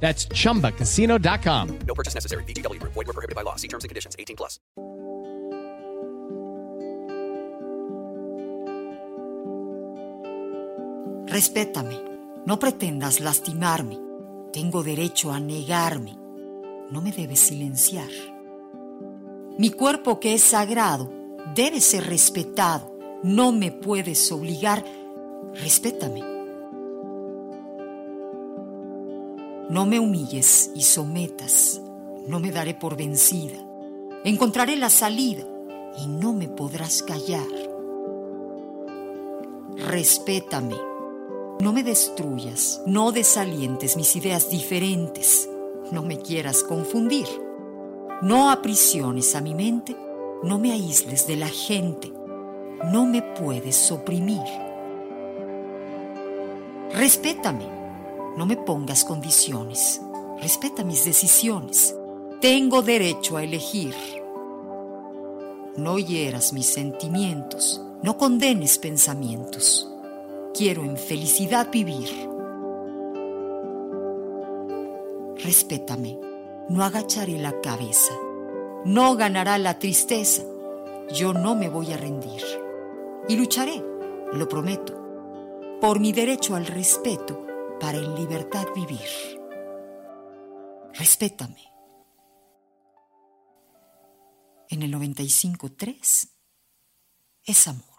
That's chumbacasino.com. No purchase necessary. VGW Group. Void were prohibited by law. See terms and conditions. 18 plus. Respétame. No pretendas lastimarme. Tengo derecho a negarme. No me debes silenciar. Mi cuerpo que es sagrado debe ser respetado. No me puedes obligar. Respétame. No me humilles y sometas. No me daré por vencida. Encontraré la salida y no me podrás callar. Respétame. No me destruyas, no desalientes mis ideas diferentes, no me quieras confundir, no aprisiones a mi mente, no me aísles de la gente, no me puedes oprimir. Respétame, no me pongas condiciones, respeta mis decisiones, tengo derecho a elegir. No hieras mis sentimientos, no condenes pensamientos. Quiero en felicidad vivir. Respétame, no agacharé la cabeza, no ganará la tristeza, yo no me voy a rendir. Y lucharé, lo prometo, por mi derecho al respeto para en libertad vivir. Respétame. En el 95.3 es amor.